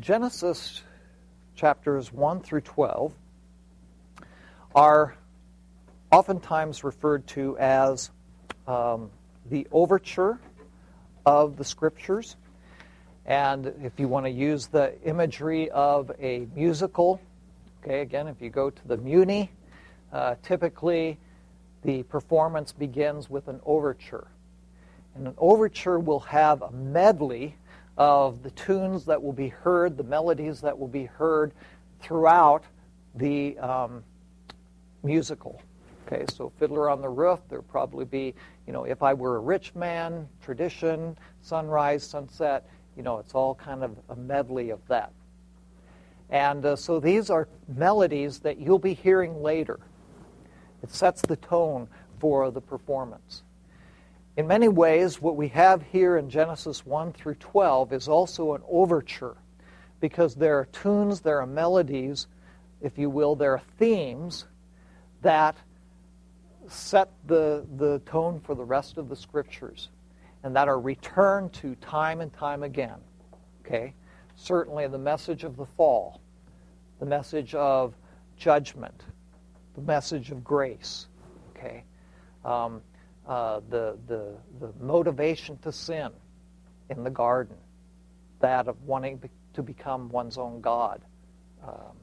Genesis chapters 1 through 12 are oftentimes referred to as um, the overture of the scriptures. And if you want to use the imagery of a musical, okay, again, if you go to the Muny, uh, typically the performance begins with an overture. And an overture will have a medley of the tunes that will be heard, the melodies that will be heard throughout the um, musical. Okay, so Fiddler on the Roof, there'll probably be, you know, If I Were a Rich Man, Tradition, Sunrise, Sunset, you know, it's all kind of a medley of that. And uh, so these are melodies that you'll be hearing later. It sets the tone for the performance. In many ways, what we have here in Genesis 1 through 12 is also an overture because there are tunes, there are melodies, if you will, there are themes that set the, the tone for the rest of the scriptures and that are returned to time and time again. Okay? Certainly the message of the fall, the message of judgment, the message of grace. Okay? Um, uh, the, the, the motivation to sin in the garden, that of wanting to become one's own God, um,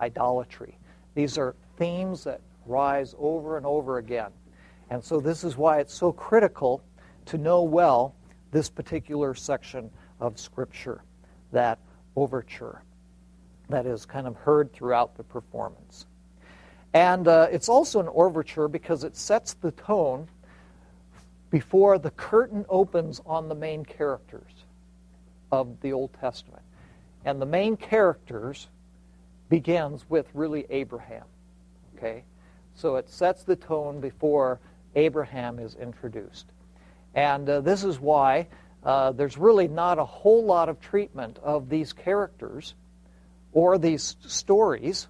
idolatry. These are themes that rise over and over again. And so, this is why it's so critical to know well this particular section of Scripture, that overture that is kind of heard throughout the performance. And uh, it's also an overture because it sets the tone before the curtain opens on the main characters of the Old Testament. And the main characters begins with really Abraham. Okay? So it sets the tone before Abraham is introduced. And uh, this is why uh, there's really not a whole lot of treatment of these characters or these stories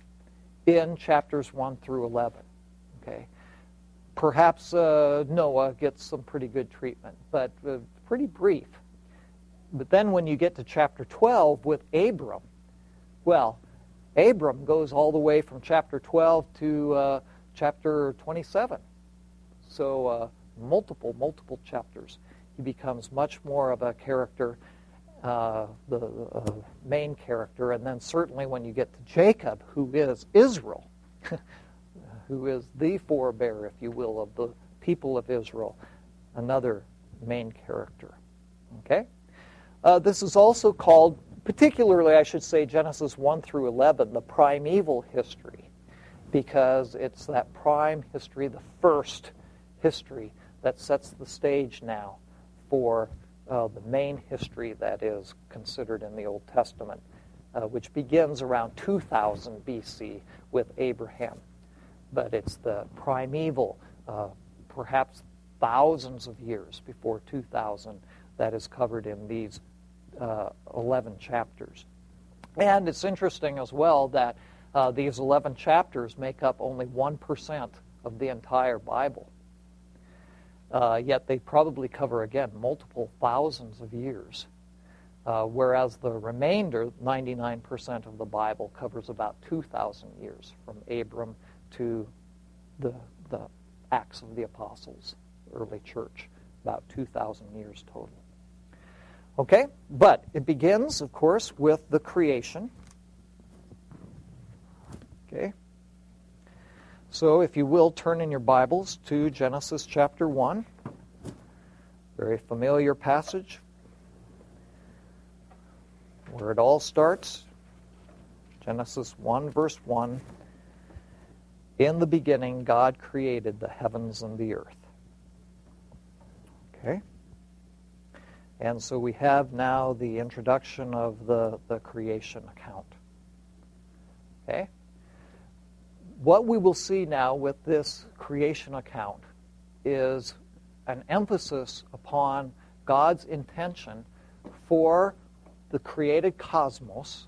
in chapters 1 through 11. Okay? Perhaps uh, Noah gets some pretty good treatment, but uh, pretty brief. But then when you get to chapter 12 with Abram, well, Abram goes all the way from chapter 12 to uh, chapter 27. So, uh, multiple, multiple chapters. He becomes much more of a character, uh, the uh, main character. And then, certainly, when you get to Jacob, who is Israel, who is the forebear, if you will, of the people of Israel, another main character. Okay? Uh, this is also called, particularly, I should say, Genesis 1 through 11, the primeval history because it's that prime history, the first history, that sets the stage now for uh, the main history that is considered in the Old Testament, uh, which begins around 2000 BC with Abraham. But it's the primeval, uh, perhaps thousands of years before 2000, that is covered in these uh, 11 chapters. And it's interesting as well that uh, these 11 chapters make up only 1% of the entire Bible. Uh, yet they probably cover, again, multiple thousands of years. Uh, whereas the remainder, 99% of the Bible, covers about 2,000 years from Abram to the, the Acts of the Apostles, early church, about 2,000 years total. Okay, but it begins, of course, with the creation. Okay? So, if you will, turn in your Bibles to Genesis chapter 1. Very familiar passage where it all starts. Genesis 1, verse 1. In the beginning, God created the heavens and the earth. Okay? And so we have now the introduction of the, the creation account. Okay? what we will see now with this creation account is an emphasis upon God's intention for the created cosmos,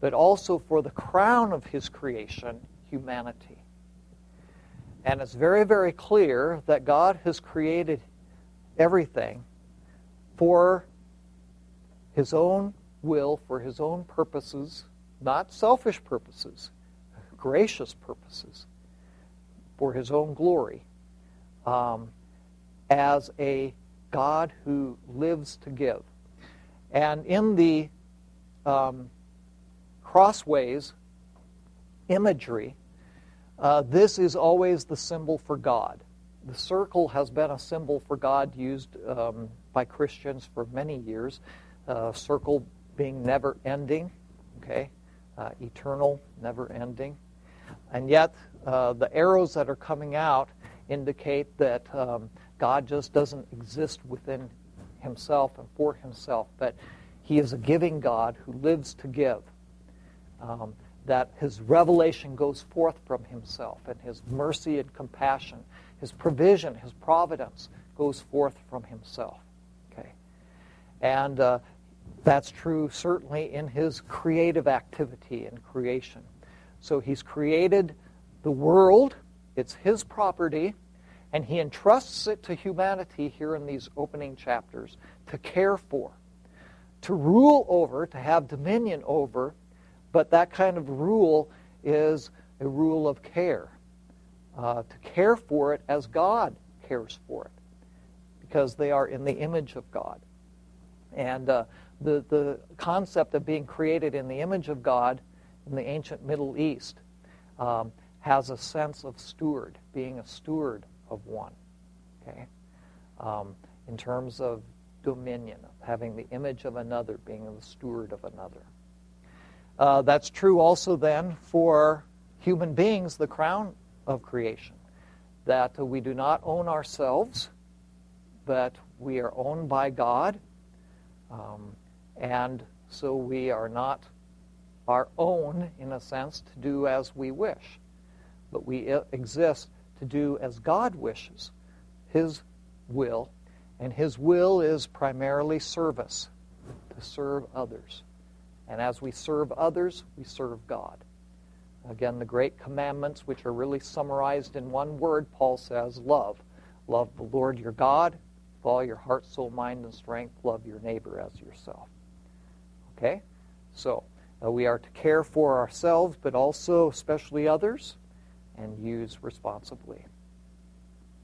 but also for the crown of his creation, humanity. And it's very, very clear that God has created everything for his own will for his own purposes, not selfish purposes, gracious purposes, for his own glory, um, as a God who lives to give. And in the um, crossways imagery, uh, this is always the symbol for God. The circle has been a symbol for God used um, by Christians for many years. Uh, circle being never ending, okay, uh, eternal, never ending. And yet, uh, the arrows that are coming out indicate that um, God just doesn't exist within himself and for himself, but he is a giving God who lives to give. Um, that his revelation goes forth from himself, and his mercy and compassion, his provision, his providence goes forth from himself. Okay, and uh, that's true certainly in his creative activity in creation. So he's created the world; it's his property, and he entrusts it to humanity here in these opening chapters to care for, to rule over, to have dominion over but that kind of rule is a rule of care. Uh, to care for it as God cares for it, because they are in the image of God. And uh, the, the concept of being created in the image of God in the ancient Middle East um, has a sense of steward, being a steward of one. Okay? Um, in terms of dominion, having the image of another, being the steward of another. Uh, that's true also then for human beings, the crown of creation. That we do not own ourselves, but we are owned by God. Um, and so we are not our own, in a sense, to do as we wish. But we exist to do as God wishes, His will. And His will is primarily service, to serve others. And as we serve others, we serve God. Again, the great commandments, which are really summarized in one word, Paul says love. Love the Lord your God with all your heart, soul, mind, and strength. Love your neighbor as yourself. Okay? So, uh, we are to care for ourselves, but also, especially others, and use responsibly.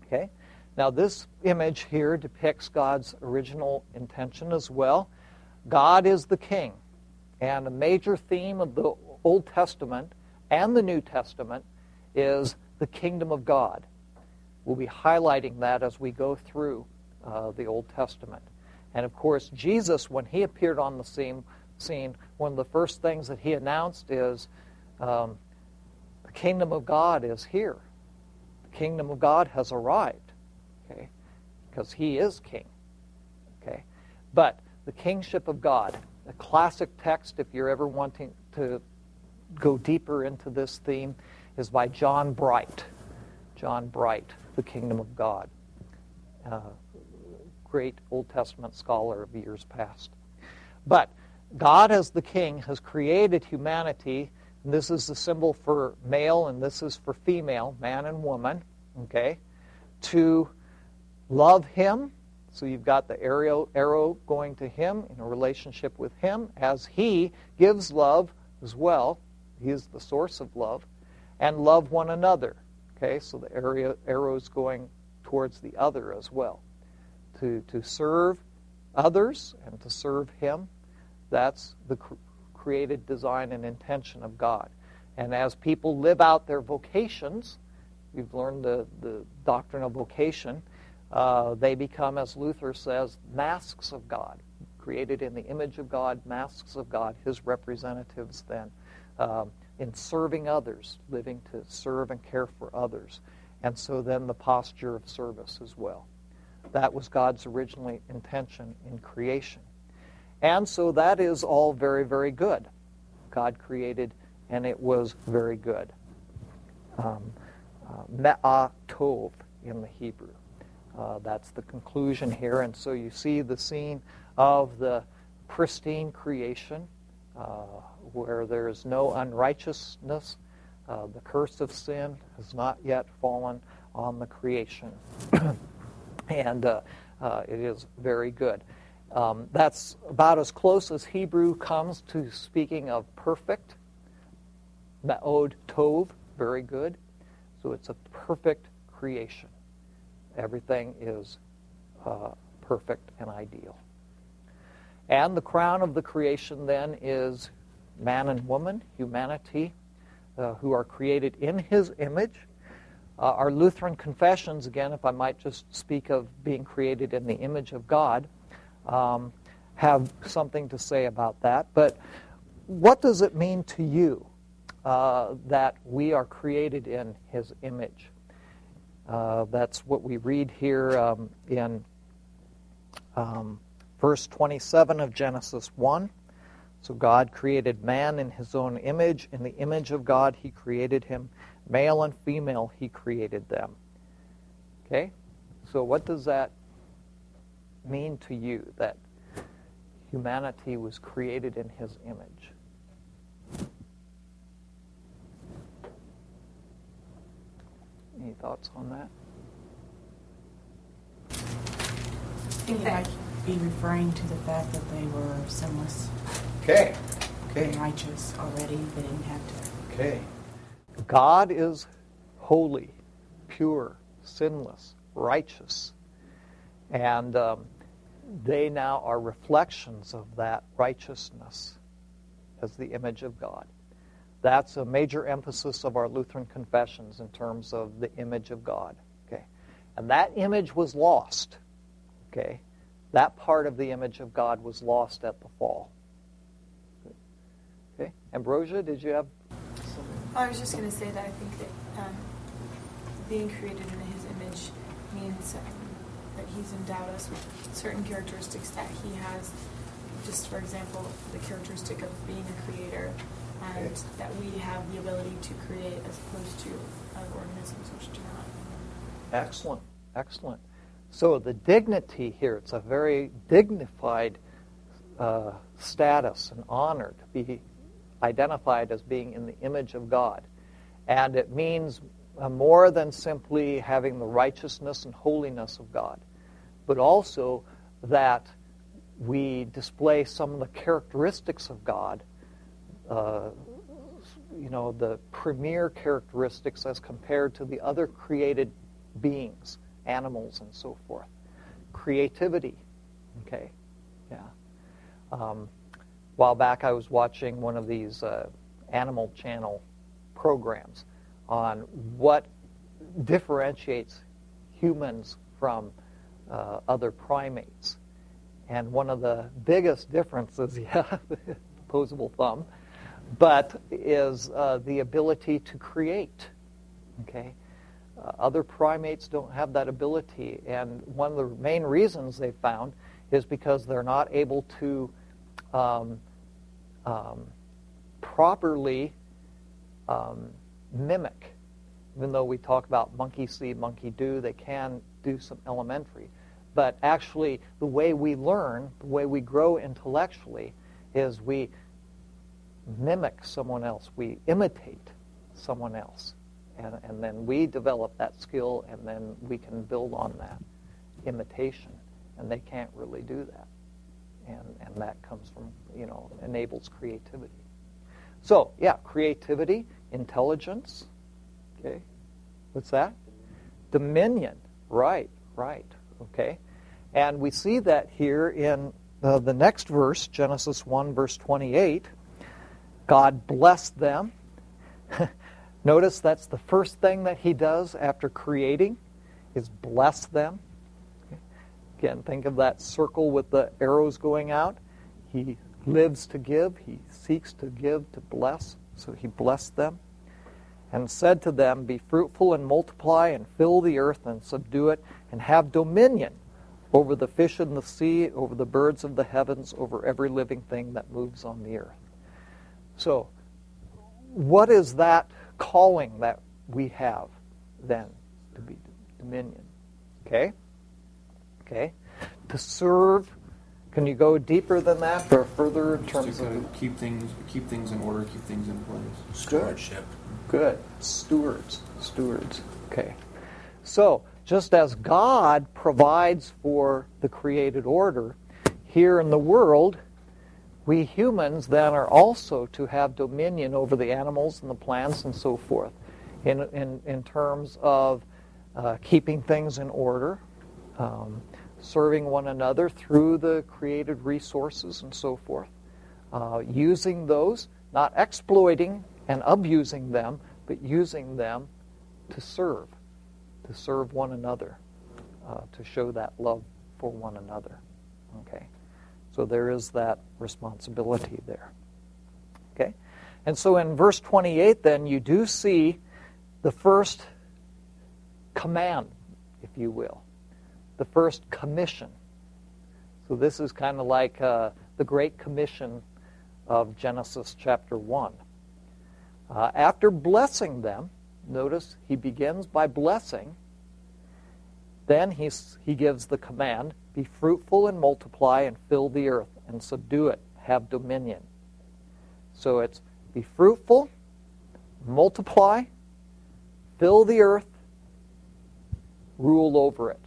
Okay? Now, this image here depicts God's original intention as well. God is the king. And a major theme of the Old Testament and the New Testament is the kingdom of God. We'll be highlighting that as we go through uh, the Old Testament. And of course, Jesus, when he appeared on the scene, scene one of the first things that he announced is um, the kingdom of God is here. The kingdom of God has arrived. Okay? Because he is king. Okay? But the kingship of God a classic text, if you're ever wanting to go deeper into this theme, is by John Bright. John Bright, The Kingdom of God. Uh, great Old Testament scholar of years past. But God, as the King, has created humanity, and this is the symbol for male and this is for female, man and woman, okay, to love Him so you've got the arrow, arrow going to him in a relationship with him as he gives love as well. He is the source of love. And love one another. Okay, so the arrow is going towards the other as well. To, to serve others and to serve him, that's the cr- created design and intention of God. And as people live out their vocations, we've learned the, the doctrine of vocation uh, they become, as Luther says, masks of God, created in the image of God, masks of God, his representatives then, um, in serving others, living to serve and care for others. And so then the posture of service as well. That was God's original intention in creation. And so that is all very, very good. God created, and it was very good. Um, uh, in the Hebrew. Uh, that's the conclusion here. And so you see the scene of the pristine creation uh, where there is no unrighteousness. Uh, the curse of sin has not yet fallen on the creation. and uh, uh, it is very good. Um, that's about as close as Hebrew comes to speaking of perfect. Ma'od tov, very good. So it's a perfect creation. Everything is uh, perfect and ideal. And the crown of the creation then is man and woman, humanity, uh, who are created in his image. Uh, our Lutheran confessions, again, if I might just speak of being created in the image of God, um, have something to say about that. But what does it mean to you uh, that we are created in his image? Uh, that's what we read here um, in um, verse 27 of Genesis 1. So God created man in his own image. In the image of God, he created him. Male and female, he created them. Okay? So what does that mean to you that humanity was created in his image? Any thoughts on that? I think it might be referring to the fact that they were sinless Okay. and righteous already. They didn't have to. Okay. God is holy, pure, sinless, righteous. And um, they now are reflections of that righteousness as the image of God. That's a major emphasis of our Lutheran confessions in terms of the image of God. Okay. And that image was lost. Okay. That part of the image of God was lost at the fall. Okay. Ambrosia, did you have I was just going to say that I think that um, being created in His image means um, that He's endowed us with certain characteristics that He has. Just for example, the characteristic of being a creator, and Okay. that we have the ability to create as opposed to other organisms which do not. Excellent, excellent. So the dignity here, it's a very dignified uh, status and honor to be identified as being in the image of God. And it means uh, more than simply having the righteousness and holiness of God, but also that we display some of the characteristics of God, uh, you know, the premier characteristics as compared to the other created beings, animals, and so forth. Creativity, okay, yeah. Um, while back, I was watching one of these uh, Animal Channel programs on what differentiates humans from uh, other primates. And one of the biggest differences, yeah, opposable thumb, but is uh, the ability to create. Okay? Uh, other primates don't have that ability, and one of the main reasons they found is because they're not able to um, um, properly um, mimic. Even though we talk about monkey see, monkey do, they can do some elementary. But actually, the way we learn, the way we grow intellectually, is we mimic someone else, we imitate someone else. And, and then we develop that skill, and then we can build on that imitation. And they can't really do that. And, and that comes from, you know, enables creativity. So, yeah, creativity, intelligence. Okay. What's that? Dominion. Right, right. Okay. And we see that here in uh, the next verse, Genesis 1, verse 28. God blessed them. Notice that's the first thing that he does after creating is bless them. Again, think of that circle with the arrows going out. He lives to give, he seeks to give, to bless. So he blessed them and said to them, Be fruitful and multiply and fill the earth and subdue it and have dominion over the fish in the sea, over the birds of the heavens, over every living thing that moves on the earth. So, what is that calling that we have then to be dominion? Okay? Okay? To serve. Can you go deeper than that or further in Just terms to kind of keep things, keep things in order, keep things in place. Stewardship. Good. Stewards. Stewards. Okay. So, just as God provides for the created order, here in the world, we humans then are also to have dominion over the animals and the plants and so forth in, in, in terms of uh, keeping things in order, um, serving one another through the created resources and so forth, uh, using those, not exploiting and abusing them, but using them to serve, to serve one another, uh, to show that love for one another. Okay? So there is that responsibility there. Okay? And so in verse 28, then, you do see the first command, if you will, the first commission. So this is kind of like uh, the Great Commission of Genesis chapter 1. Uh, after blessing them, notice he begins by blessing. Then he's, he gives the command be fruitful and multiply and fill the earth and subdue it, have dominion. So it's be fruitful, multiply, fill the earth, rule over it.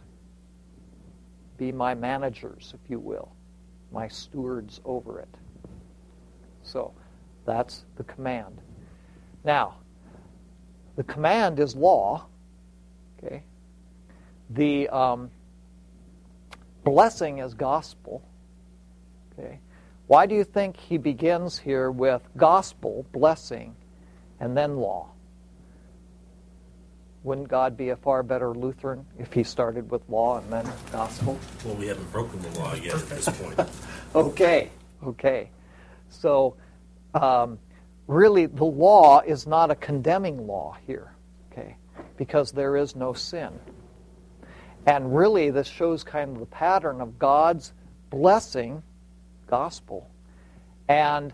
Be my managers, if you will, my stewards over it. So that's the command. Now, the command is law. Okay. The um, blessing is gospel. Okay. Why do you think he begins here with gospel, blessing, and then law? Wouldn't God be a far better Lutheran if he started with law and then gospel? Well, we haven't broken the law yet at this point. okay, okay. So, um, really, the law is not a condemning law here, okay, because there is no sin. And really, this shows kind of the pattern of God's blessing, gospel, and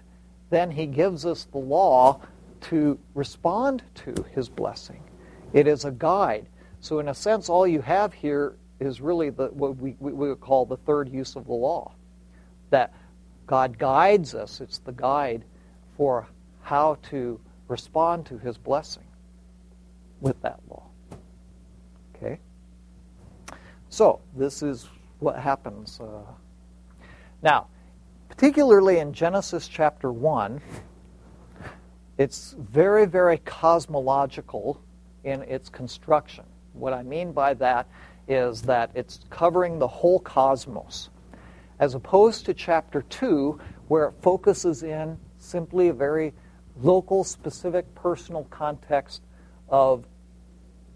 then He gives us the law to respond to His blessing. It is a guide. So, in a sense, all you have here is really the, what we, we would call the third use of the law. That God guides us, it's the guide for how to respond to his blessing with that law. Okay? So, this is what happens. Uh, now, particularly in Genesis chapter 1, it's very, very cosmological in its construction. What I mean by that is that it's covering the whole cosmos, as opposed to chapter 2, where it focuses in simply a very local, specific, personal context of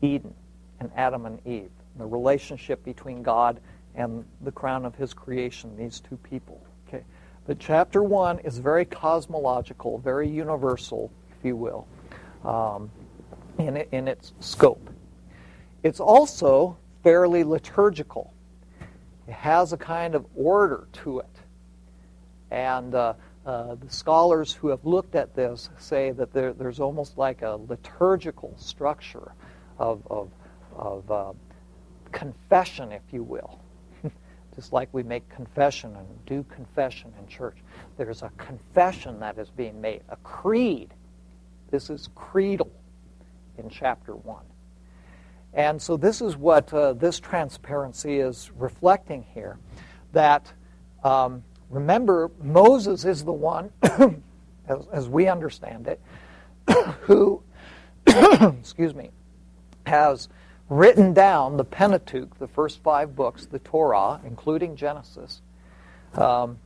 Eden and Adam and Eve, the relationship between God and the crown of his creation, these two people. Okay. But chapter 1 is very cosmological, very universal, if you will. Um, in, it, in its scope. It's also fairly liturgical. It has a kind of order to it. And uh, uh, the scholars who have looked at this say that there, there's almost like a liturgical structure of, of, of uh, confession, if you will. Just like we make confession and do confession in church. There's a confession that is being made, a creed. This is creedal in chapter 1. And so this is what uh, this transparency is reflecting here. That, um, remember, Moses is the one, as, as we understand it, who, excuse me, has written down the Pentateuch, the first five books, the Torah, including Genesis, um,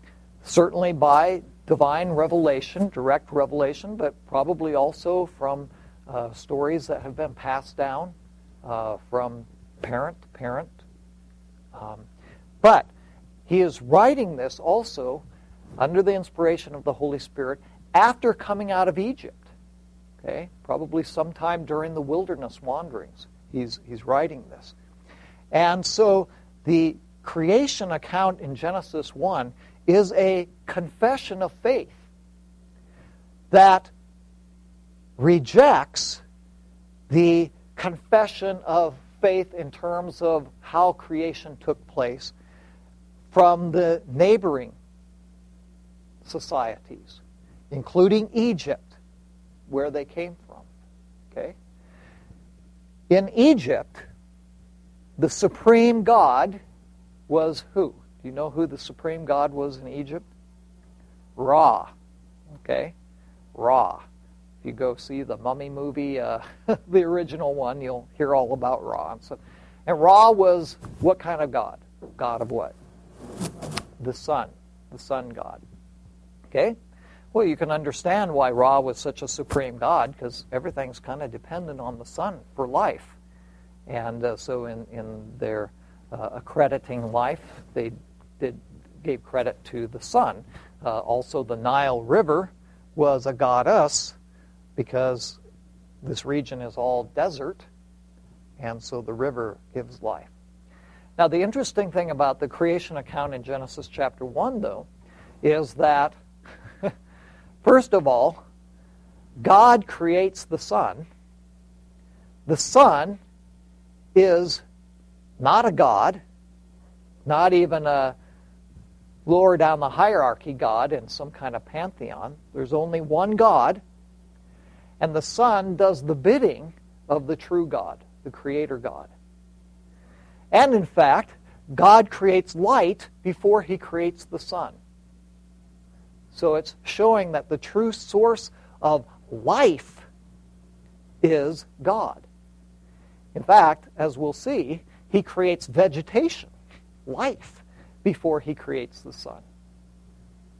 certainly by divine revelation, direct revelation, but probably also from uh, stories that have been passed down uh, from parent to parent. Um, but he is writing this also under the inspiration of the Holy Spirit after coming out of Egypt. Okay, probably sometime during the wilderness wanderings. He's, he's writing this. And so the creation account in Genesis 1 is a confession of faith that rejects the confession of faith in terms of how creation took place from the neighboring societies, including Egypt, where they came from. Okay? In Egypt, the supreme God was who? Do you know who the supreme god was in Egypt? Ra. Okay? Ra. If you go see the Mummy movie, uh, the original one, you'll hear all about Ra. And, so, and Ra was what kind of god? God of what? The sun. The sun god. Okay? Well, you can understand why Ra was such a supreme god because everything's kind of dependent on the sun for life. And uh, so, in, in their uh, accrediting life, they did, gave credit to the sun. Uh, also, the Nile River was a goddess because this region is all desert, and so the river gives life. Now, the interesting thing about the creation account in Genesis chapter 1, though, is that First of all, God creates the sun. The sun is not a God, not even a lower down the hierarchy God in some kind of pantheon. There's only one God, and the sun does the bidding of the true God, the Creator God. And in fact, God creates light before he creates the sun. So it's showing that the true source of life is God. In fact, as we'll see, he creates vegetation, life, before he creates the sun.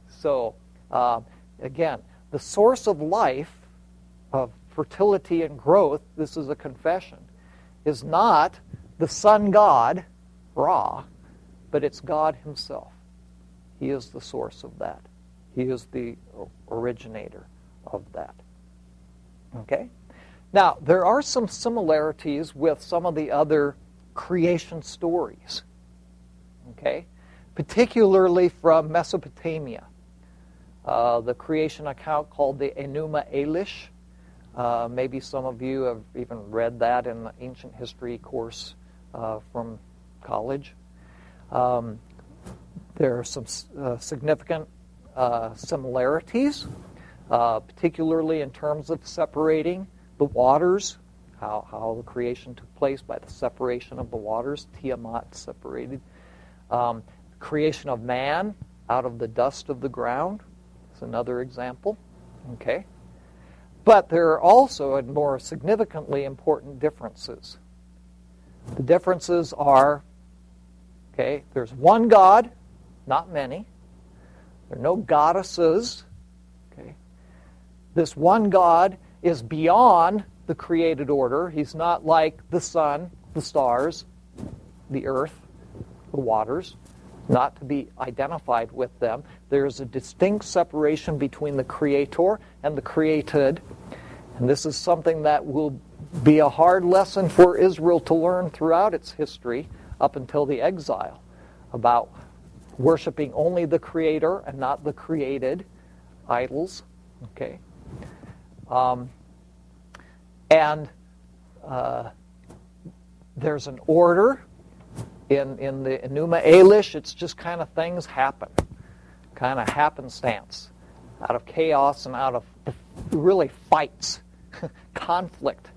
So, uh, again, the source of life, of fertility and growth, this is a confession, is not the sun god, Ra, but it's God himself. He is the source of that. He is the originator of that. Okay? Now, there are some similarities with some of the other creation stories. Okay? Particularly from Mesopotamia. Uh, the creation account called the Enuma Elish. Uh, maybe some of you have even read that in the ancient history course uh, from college. Um, there are some uh, significant uh, similarities, uh, particularly in terms of separating the waters, how, how the creation took place by the separation of the waters, Tiamat separated. Um, creation of man out of the dust of the ground is another example. Okay? But there are also, and more significantly important differences. The differences are okay, there's one God, not many. There are no goddesses. Okay? This one God is beyond the created order. He's not like the sun, the stars, the earth, the waters, not to be identified with them. There is a distinct separation between the creator and the created. And this is something that will be a hard lesson for Israel to learn throughout its history up until the exile about worshiping only the creator and not the created idols. Okay. Um, and uh, there's an order in, in the Enuma Elish. It's just kind of things happen, kind of happenstance, out of chaos and out of really fights, conflict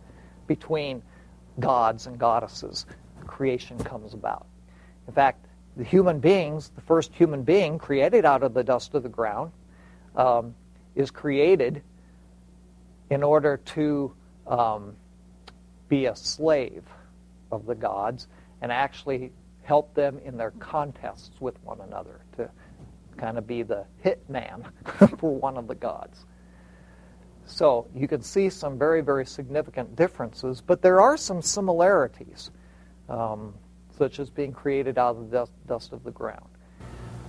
between gods and goddesses. Creation comes about. In fact, the human beings, the first human being created out of the dust of the ground, um, is created in order to um, be a slave of the gods and actually help them in their contests with one another to kind of be the hit man for one of the gods. So you can see some very, very significant differences, but there are some similarities. Um, such as being created out of the dust, dust of the ground.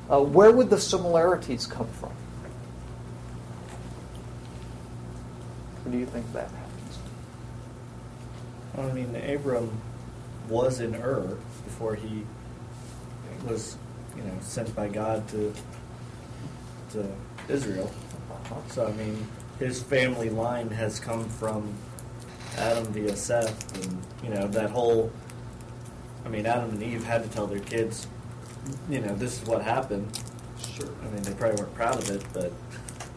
Uh, where would the similarities come from? Where do you think that happens? I mean, Abram was in Ur before he was, you know, sent by God to to Israel. Uh-huh. So I mean, his family line has come from Adam via Seth, and you know that whole I mean, Adam and Eve had to tell their kids, you know, this is what happened. Sure. I mean, they probably weren't proud of it, but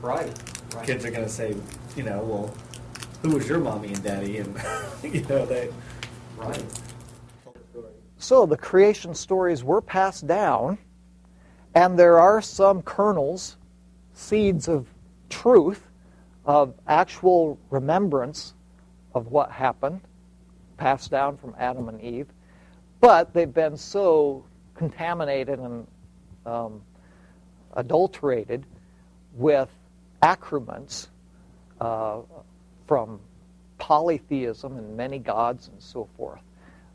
Right. right. kids are going to say, you know, well, who was your mommy and daddy? And, you know, they. Right. So the creation stories were passed down and there are some kernels, seeds of truth, of actual remembrance of what happened, passed down from Adam and Eve, but they've been so contaminated and um, adulterated with accrements uh, from polytheism and many gods and so forth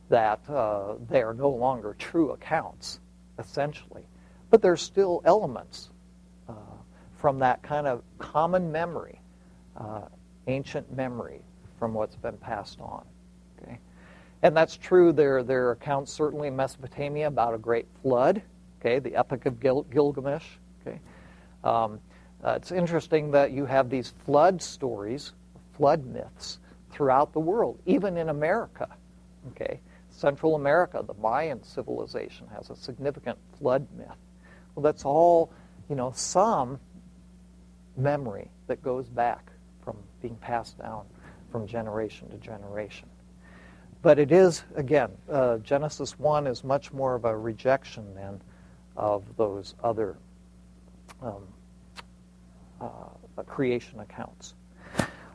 that uh, they are no longer true accounts, essentially. But there's still elements uh, from that kind of common memory, uh, ancient memory from what's been passed on. And that's true. There, there are accounts certainly in Mesopotamia about a great flood, okay, the Epic of Gil- Gilgamesh. Okay? Um, uh, it's interesting that you have these flood stories, flood myths, throughout the world, even in America. Okay, Central America, the Mayan civilization has a significant flood myth. Well, that's all, you know, some memory that goes back from being passed down from generation to generation. But it is, again, uh, Genesis 1 is much more of a rejection than of those other um, uh, creation accounts.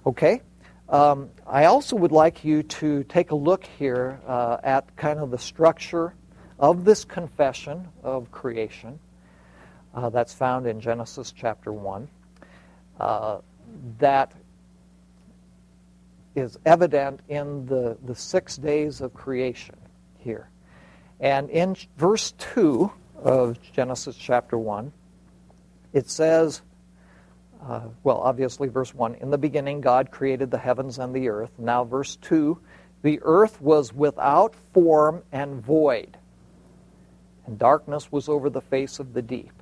Okay? Um, I also would like you to take a look here uh, at kind of the structure of this confession of creation uh, that's found in Genesis chapter 1. Uh, that is evident in the, the six days of creation here. And in verse 2 of Genesis chapter 1, it says, uh, well, obviously, verse 1 In the beginning, God created the heavens and the earth. Now, verse 2 The earth was without form and void, and darkness was over the face of the deep.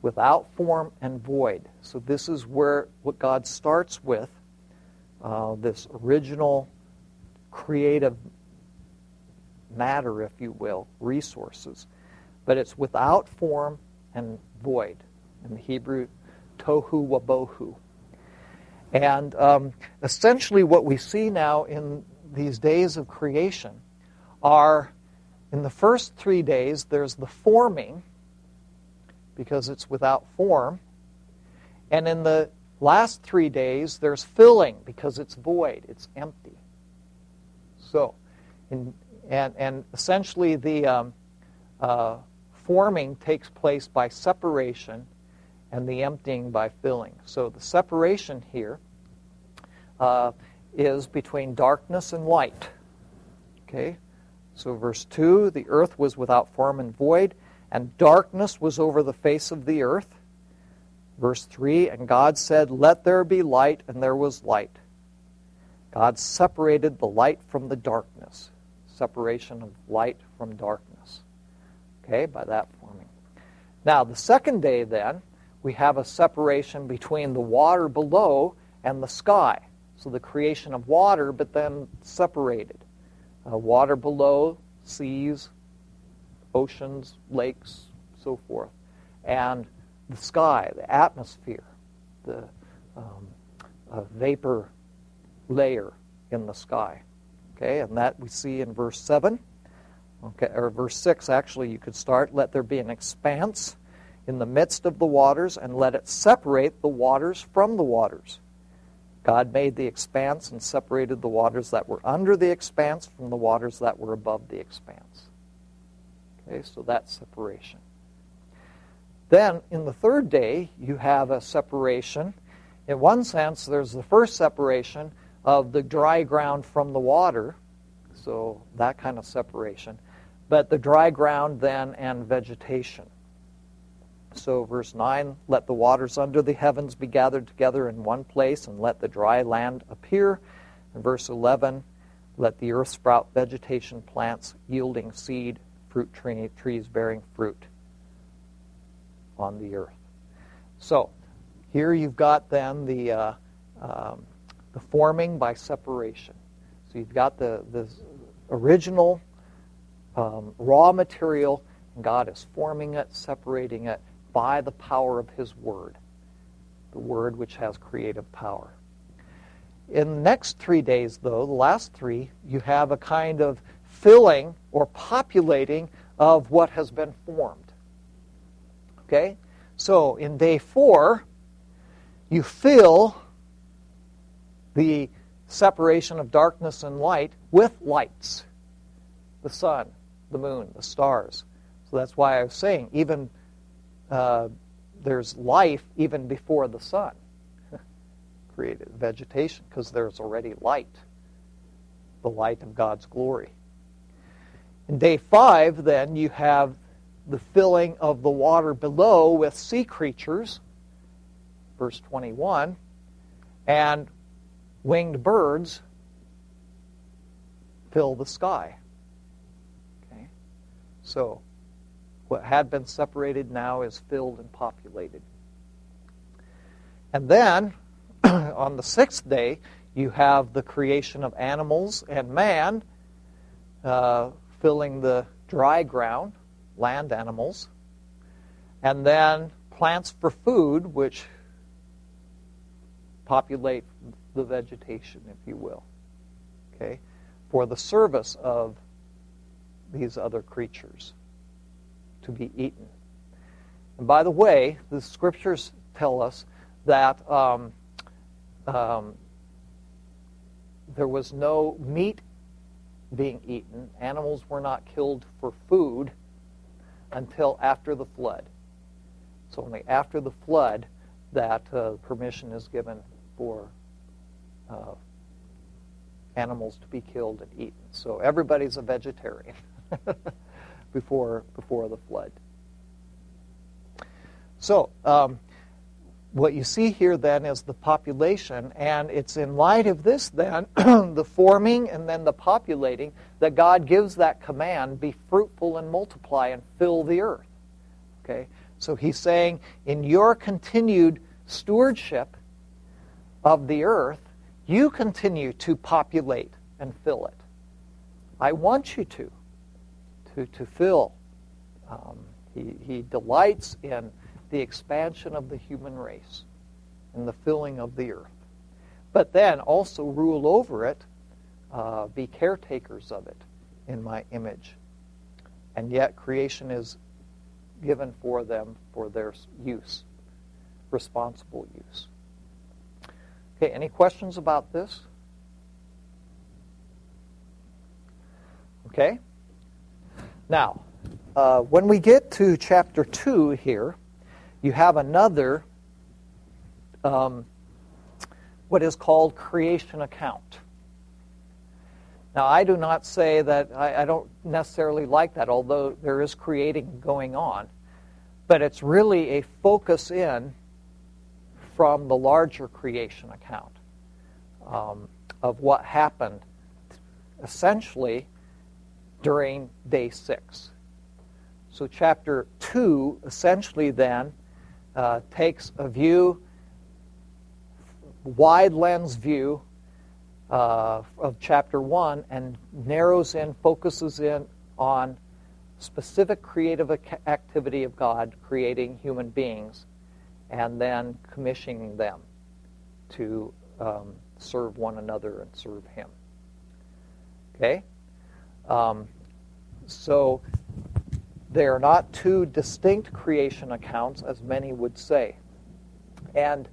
Without form and void. So, this is where what God starts with uh, this original creative matter, if you will, resources. But it's without form and void. In the Hebrew, tohu wabohu. And um, essentially, what we see now in these days of creation are in the first three days, there's the forming, because it's without form. And in the last three days, there's filling, because it's void, it's empty. So, in, and, and essentially, the um, uh, forming takes place by separation and the emptying by filling. So the separation here uh, is between darkness and light. Okay? So, verse 2 the earth was without form and void, and darkness was over the face of the earth. Verse 3 And God said, Let there be light, and there was light. God separated the light from the darkness. Separation of light from darkness. Okay, by that forming. Now, the second day then we have a separation between the water below and the sky. So the creation of water, but then separated. Uh, water below, seas, oceans, lakes, so forth. And the sky, the atmosphere, the um, vapor layer in the sky. Okay, and that we see in verse 7. Okay, or verse 6, actually, you could start. Let there be an expanse in the midst of the waters and let it separate the waters from the waters. God made the expanse and separated the waters that were under the expanse from the waters that were above the expanse. Okay, so that's separation. Then, in the third day, you have a separation. In one sense, there's the first separation of the dry ground from the water, so that kind of separation. But the dry ground then and vegetation. So, verse 9 let the waters under the heavens be gathered together in one place, and let the dry land appear. And verse 11 let the earth sprout vegetation, plants yielding seed, fruit tree, trees bearing fruit on the earth. So, here you've got then the, uh, um, the forming by separation. So, you've got the, the original um, raw material, and God is forming it, separating it, by the power of His Word, the Word which has creative power. In the next three days, though, the last three, you have a kind of filling or populating of what has been formed. Okay? So in day four, you fill the separation of darkness and light with lights the sun, the moon, the stars. So that's why I was saying, even uh, there's life even before the sun created vegetation, because there's already light, the light of God's glory. In day five, then, you have the filling of the water below with sea creatures, verse 21, and winged birds fill the sky. Okay? So, what had been separated now is filled and populated. And then, on the sixth day, you have the creation of animals and man uh, filling the dry ground, land animals, and then plants for food, which populate the vegetation, if you will, okay, for the service of these other creatures to be eaten. And by the way, the scriptures tell us that um, um, there was no meat being eaten. Animals were not killed for food until after the flood. It's only after the flood that uh, permission is given for uh, animals to be killed and eaten. So everybody's a vegetarian before before the flood. So um, what you see here then is the population, and it's in light of this then the forming and then the populating that God gives that command: be fruitful and multiply and fill the earth. Okay, so He's saying in your continued stewardship of the earth you continue to populate and fill it. I want you to, to, to fill. Um, he, he delights in the expansion of the human race and the filling of the earth. But then also rule over it, uh, be caretakers of it in my image. And yet creation is given for them for their use, responsible use. Okay, any questions about this? Okay. Now, uh, when we get to chapter 2 here, you have another, um, what is called creation account. Now, I do not say that, I, I don't necessarily like that, although there is creating going on, but it's really a focus in from the larger creation account um, of what happened essentially during day six. So, chapter two essentially then uh, takes a view, wide lens view uh, of chapter one, and narrows in, focuses in on specific creative activity of God creating human beings and then commissioning them to um, serve one another and serve Him. Okay? Um, so they are not two distinct creation accounts, as many would say. And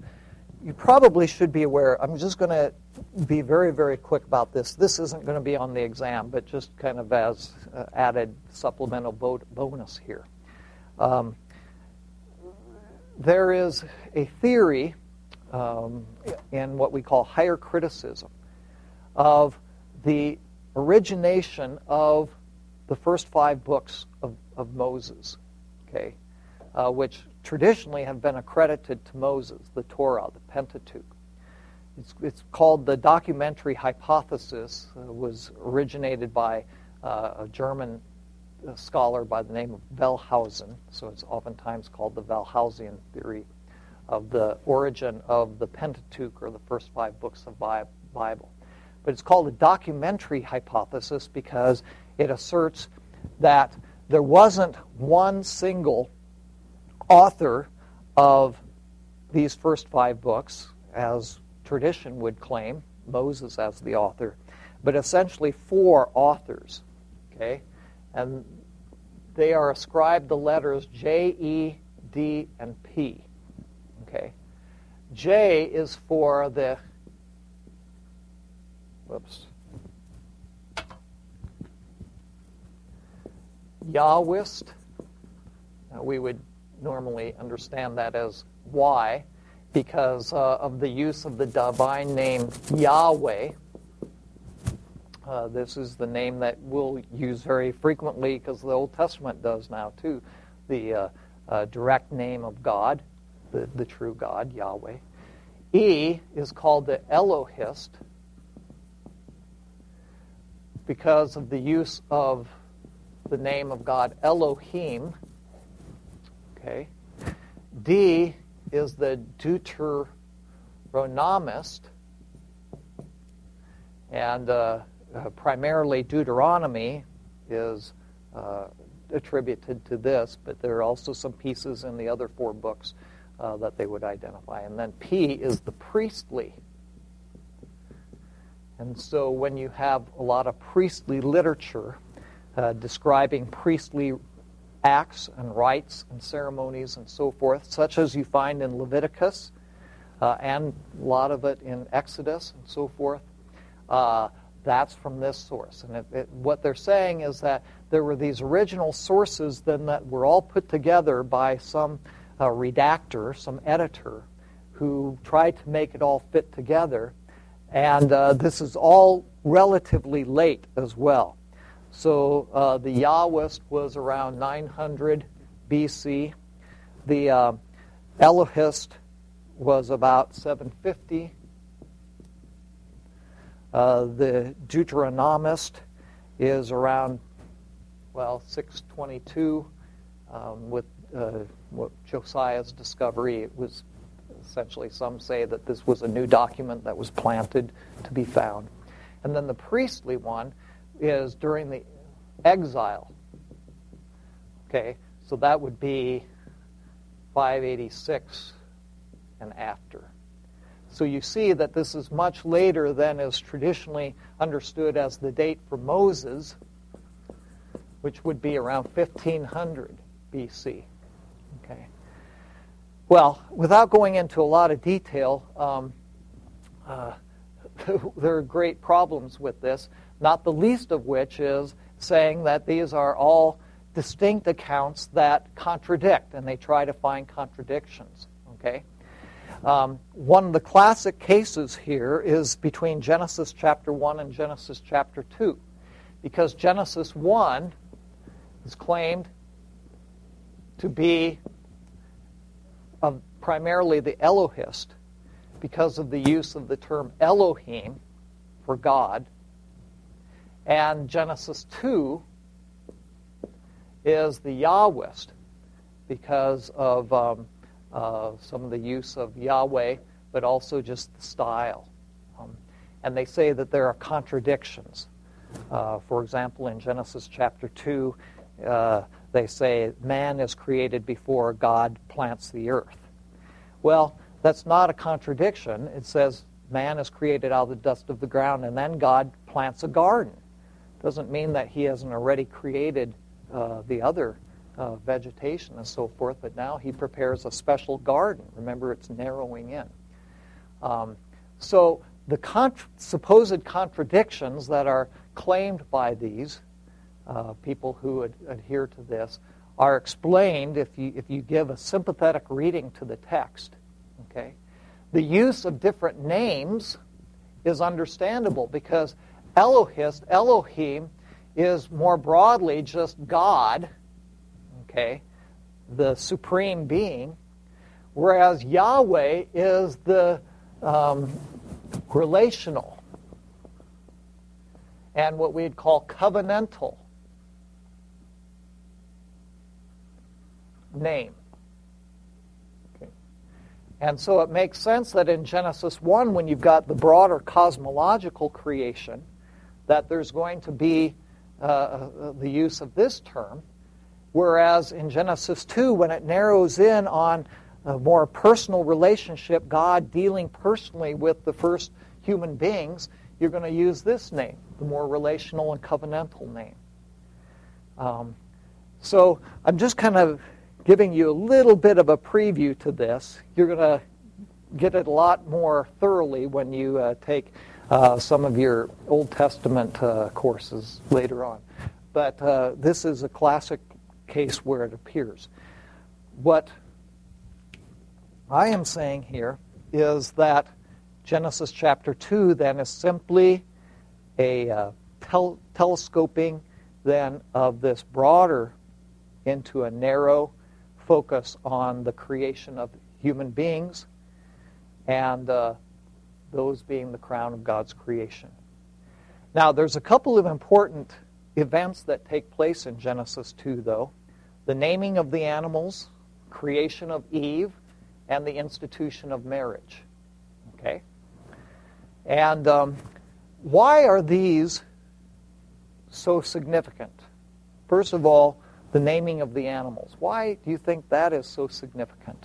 you probably should be aware, I'm just going to be very, very quick about this. This isn't going to be on the exam, but just kind of as uh, added supplemental bonus here. Um, there is a theory um, in what we call higher criticism of the origination of the first five books of, of Moses, okay, uh, which traditionally have been accredited to Moses, the Torah, the Pentateuch. It's, it's called the documentary hypothesis, uh, was originated by uh, a German scholar by the name of Wellhausen, so it's oftentimes called the Wellhausian theory of the origin of the Pentateuch or the first five books of Bible. But it's called a documentary hypothesis because it asserts that there wasn't one single author of these first five books, as tradition would claim, Moses as the author, but essentially four authors. Okay? and they are ascribed the letters J, E, D, and P. Okay. J is for the whoops. Yahwist. Now, we would normally understand that as Y because uh, of the use of the divine name Yahweh. Uh, this is the name that we'll use very frequently because the Old Testament does now too. The uh, uh, direct name of God, the, the true God, Yahweh. E is called the Elohist because of the use of the name of God Elohim. Okay. D is the Deuteronomist, and uh, uh, primarily Deuteronomy is uh, attributed to this, but there are also some pieces in the other four books uh, that they would identify. And then P is the priestly. And so when you have a lot of priestly literature uh, describing priestly acts and rites and ceremonies and so forth, such as you find in Leviticus uh, and a lot of it in Exodus and so forth. Uh, that's from this source. And it, it, what they're saying is that there were these original sources then that were all put together by some uh, redactor, some editor, who tried to make it all fit together. And uh, this is all relatively late as well. So uh, the Yahwist was around 900 BC. The uh, Elohist was about 750. Uh, the Deuteronomist is around, well, 622. Um, with uh, what Josiah's discovery, it was essentially some say that this was a new document that was planted to be found. And then the priestly one is during the exile. Okay, so that would be 586 and after. So you see that this is much later than is traditionally understood as the date for Moses, which would be around 1500 BC. Okay. Well, without going into a lot of detail, um, uh, there are great problems with this not the least of which is saying that these are all distinct accounts that contradict, and they try to find contradictions. Okay? Um, one of the classic cases here is between Genesis chapter 1 and Genesis chapter 2, because Genesis 1 is claimed to be of primarily the Elohist because of the use of the term Elohim for God and Genesis 2 is the Yahwist because of um, uh, some of the use of Yahweh, but also just the style. Um, and they say that there are contradictions. Uh, for example, in Genesis chapter 2, uh, they say man is created before God plants the earth. Well, that's not a contradiction. It says man is created out of the dust of the ground, and then God plants a garden doesn't mean that he hasn't already created uh, the other uh, vegetation and so forth, but now he prepares a special garden. Remember, it's narrowing in. Um, so the contra- supposed contradictions that are claimed by these uh, people who ad- adhere to this are explained if you, if you give a sympathetic reading to the text. Okay? The use of different names is understandable because Elohist, Elohim, is more broadly just God, okay, the supreme being, whereas Yahweh is the um, relational and what we'd call covenantal name. And so it makes sense that in Genesis 1, when you've got the broader cosmological creation, that there's going to be uh, uh, the use of this term, whereas in Genesis 2, when it narrows in on a more personal relationship, God dealing personally with the first human beings, you're going to use this name, the more relational and covenantal name. Um, so I'm just kind of giving you a little bit of a preview to this. You're going to get it a lot more thoroughly when you uh, take uh, some of your Old Testament uh, courses later on. But uh, this is a classic case where it appears. What I am saying here is that Genesis chapter 2 then is simply a uh, tel- telescoping then of this broader into a narrow focus on the creation of human beings and uh, those being the crown of God's creation. Now, there's a couple of important events that take place in Genesis 2, though the naming of the animals, creation of Eve, and the institution of marriage. Okay? And um, why are these so significant? First of all, the naming of the animals. Why do you think that is so significant?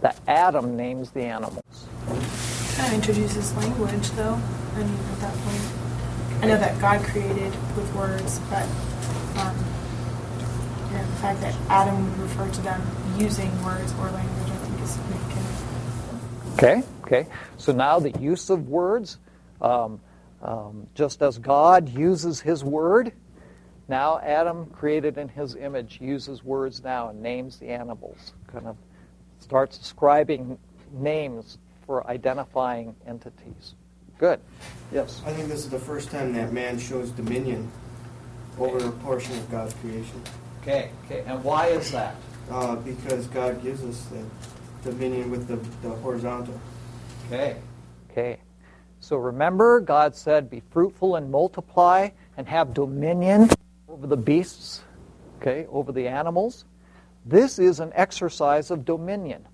That Adam names the animals. Kind of introduces language, though. I mean, at that point, I know that God created with words, but um, the fact that Adam would refer to them using words or language, I think, is significant. Okay, okay. So now the use of words, um, um, just as God uses His word, now Adam, created in His image, uses words now and names the animals. Kind of starts ascribing names for identifying entities. Good. Yes. I think this is the first time that man shows dominion over a portion of God's creation. Okay, okay. And why is that? Uh, because God gives us the dominion with the, the horizontal. Okay. Okay. So remember, God said, Be fruitful and multiply and have dominion over the beasts, okay, over the animals. This is an exercise of dominion.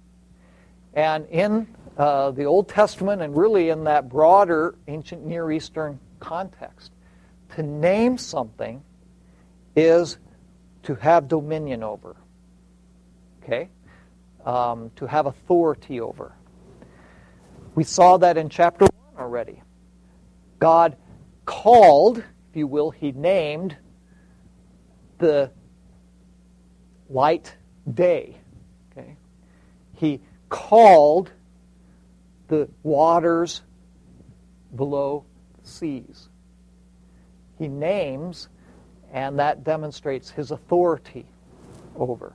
And in uh, the Old Testament, and really in that broader ancient Near Eastern context, to name something is to have dominion over. Okay? Um, to have authority over. We saw that in chapter 1 already. God called, if you will, he named the light day. Okay? He called the waters below the seas. He names, and that demonstrates his authority over.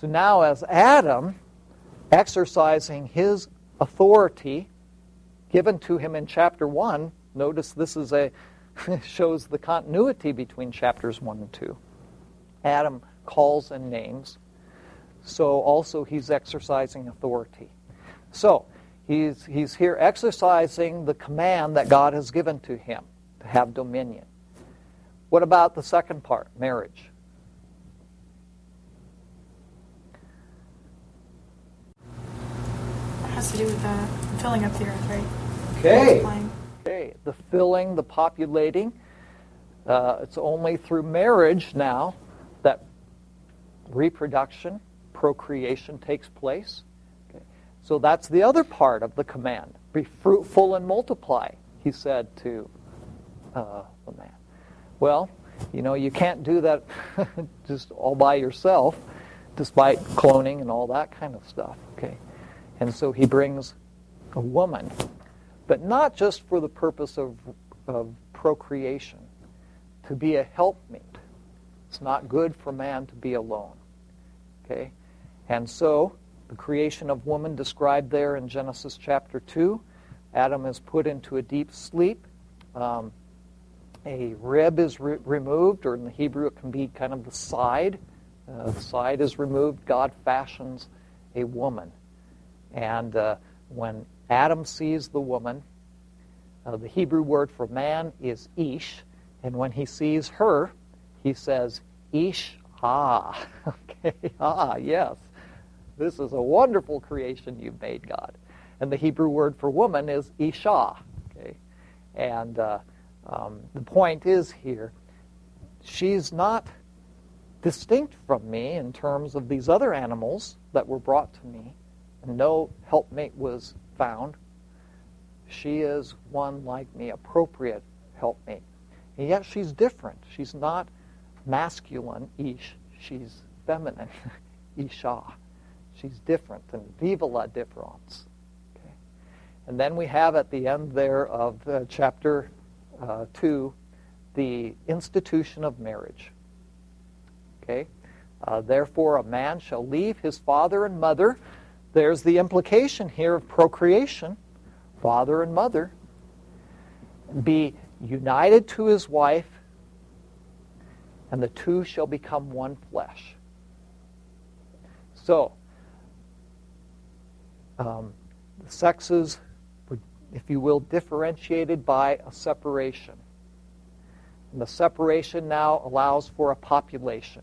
So now, as Adam, exercising his authority given to him in chapter 1, notice this is a shows the continuity between chapters 1 and 2. Adam calls and names. So also he's exercising authority. So he's, he's here exercising the command that God has given to him to have dominion. What about the second part, marriage? It has to do with the filling up the earth, right? Okay. Okay, the filling, the populating. Uh, it's only through marriage now that reproduction, procreation takes place. So that's the other part of the command. Be fruitful and multiply, he said to uh, the man. Well, you know, you can't do that just all by yourself, despite cloning and all that kind of stuff. Okay. And so he brings a woman, but not just for the purpose of, of procreation, to be a helpmeet. It's not good for man to be alone. Okay? And so, the creation of woman described there in Genesis chapter 2, Adam is put into a deep sleep. Um, a rib is re- removed, or in the Hebrew it can be kind of the side. Uh, the side is removed. God fashions a woman. And uh, when Adam sees the woman, uh, the Hebrew word for man is ish. And when he sees her, he says, Ish ah. okay, ah, yes. This is a wonderful creation you've made, God. And the Hebrew word for woman is Isha. Okay? And uh, um, the point is here, she's not distinct from me in terms of these other animals that were brought to me, and no helpmate was found. She is one like me, appropriate helpmate. And yet she's different. She's not masculine ish, she's feminine, Isha. She's different, and viva la difference. Okay? And then we have at the end there of uh, chapter uh, 2 the institution of marriage. Okay? Uh, Therefore, a man shall leave his father and mother. There's the implication here of procreation, father and mother. Be united to his wife, and the two shall become one flesh. So, um, the sexes, were, if you will, differentiated by a separation. And the separation now allows for a population.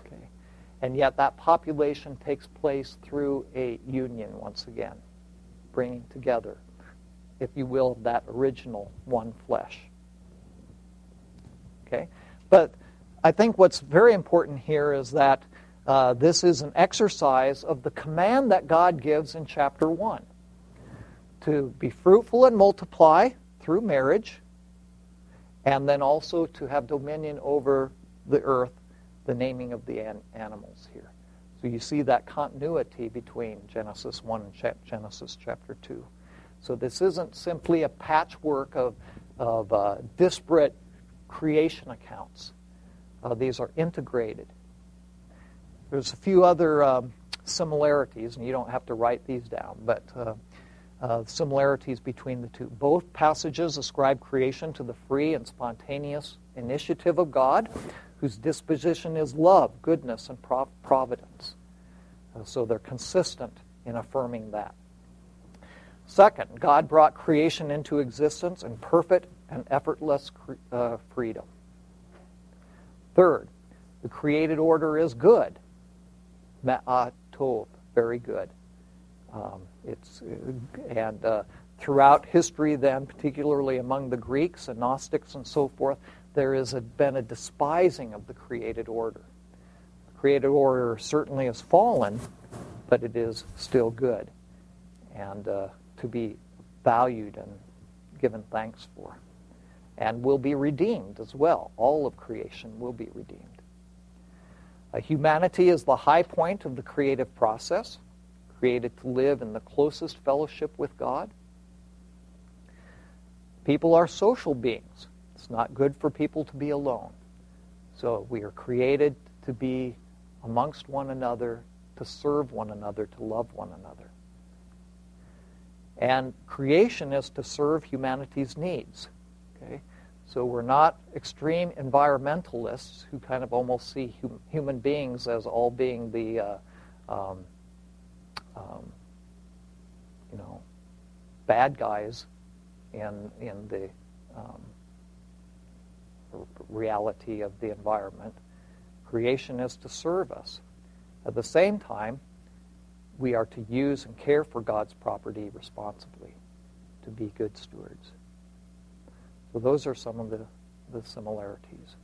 Okay? And yet that population takes place through a union once again, bringing together, if you will, that original one flesh. Okay? But I think what's very important here is that uh, this is an exercise of the command that God gives in chapter 1 to be fruitful and multiply through marriage, and then also to have dominion over the earth, the naming of the an- animals here. So you see that continuity between Genesis 1 and cha- Genesis chapter 2. So this isn't simply a patchwork of, of uh, disparate creation accounts. Uh, these are integrated. There's a few other um, similarities, and you don't have to write these down, but uh, uh, similarities between the two. Both passages ascribe creation to the free and spontaneous initiative of God, whose disposition is love, goodness, and prov- providence. Uh, so they're consistent in affirming that. Second, God brought creation into existence in perfect and effortless cre- uh, freedom. Third, the created order is good. Ma'atov, very good. Um, it's and uh, throughout history, then particularly among the Greeks and Gnostics and so forth, there has been a despising of the created order. The created order certainly has fallen, but it is still good, and uh, to be valued and given thanks for, and will be redeemed as well. All of creation will be redeemed. Uh, humanity is the high point of the creative process, created to live in the closest fellowship with God. People are social beings. It's not good for people to be alone. So we are created to be amongst one another, to serve one another, to love one another. And creation is to serve humanity's needs. Okay? So we're not extreme environmentalists who kind of almost see hum- human beings as all being the, uh, um, um, you know, bad guys in in the um, reality of the environment. Creation is to serve us. At the same time, we are to use and care for God's property responsibly, to be good stewards. So those are some of the, the similarities.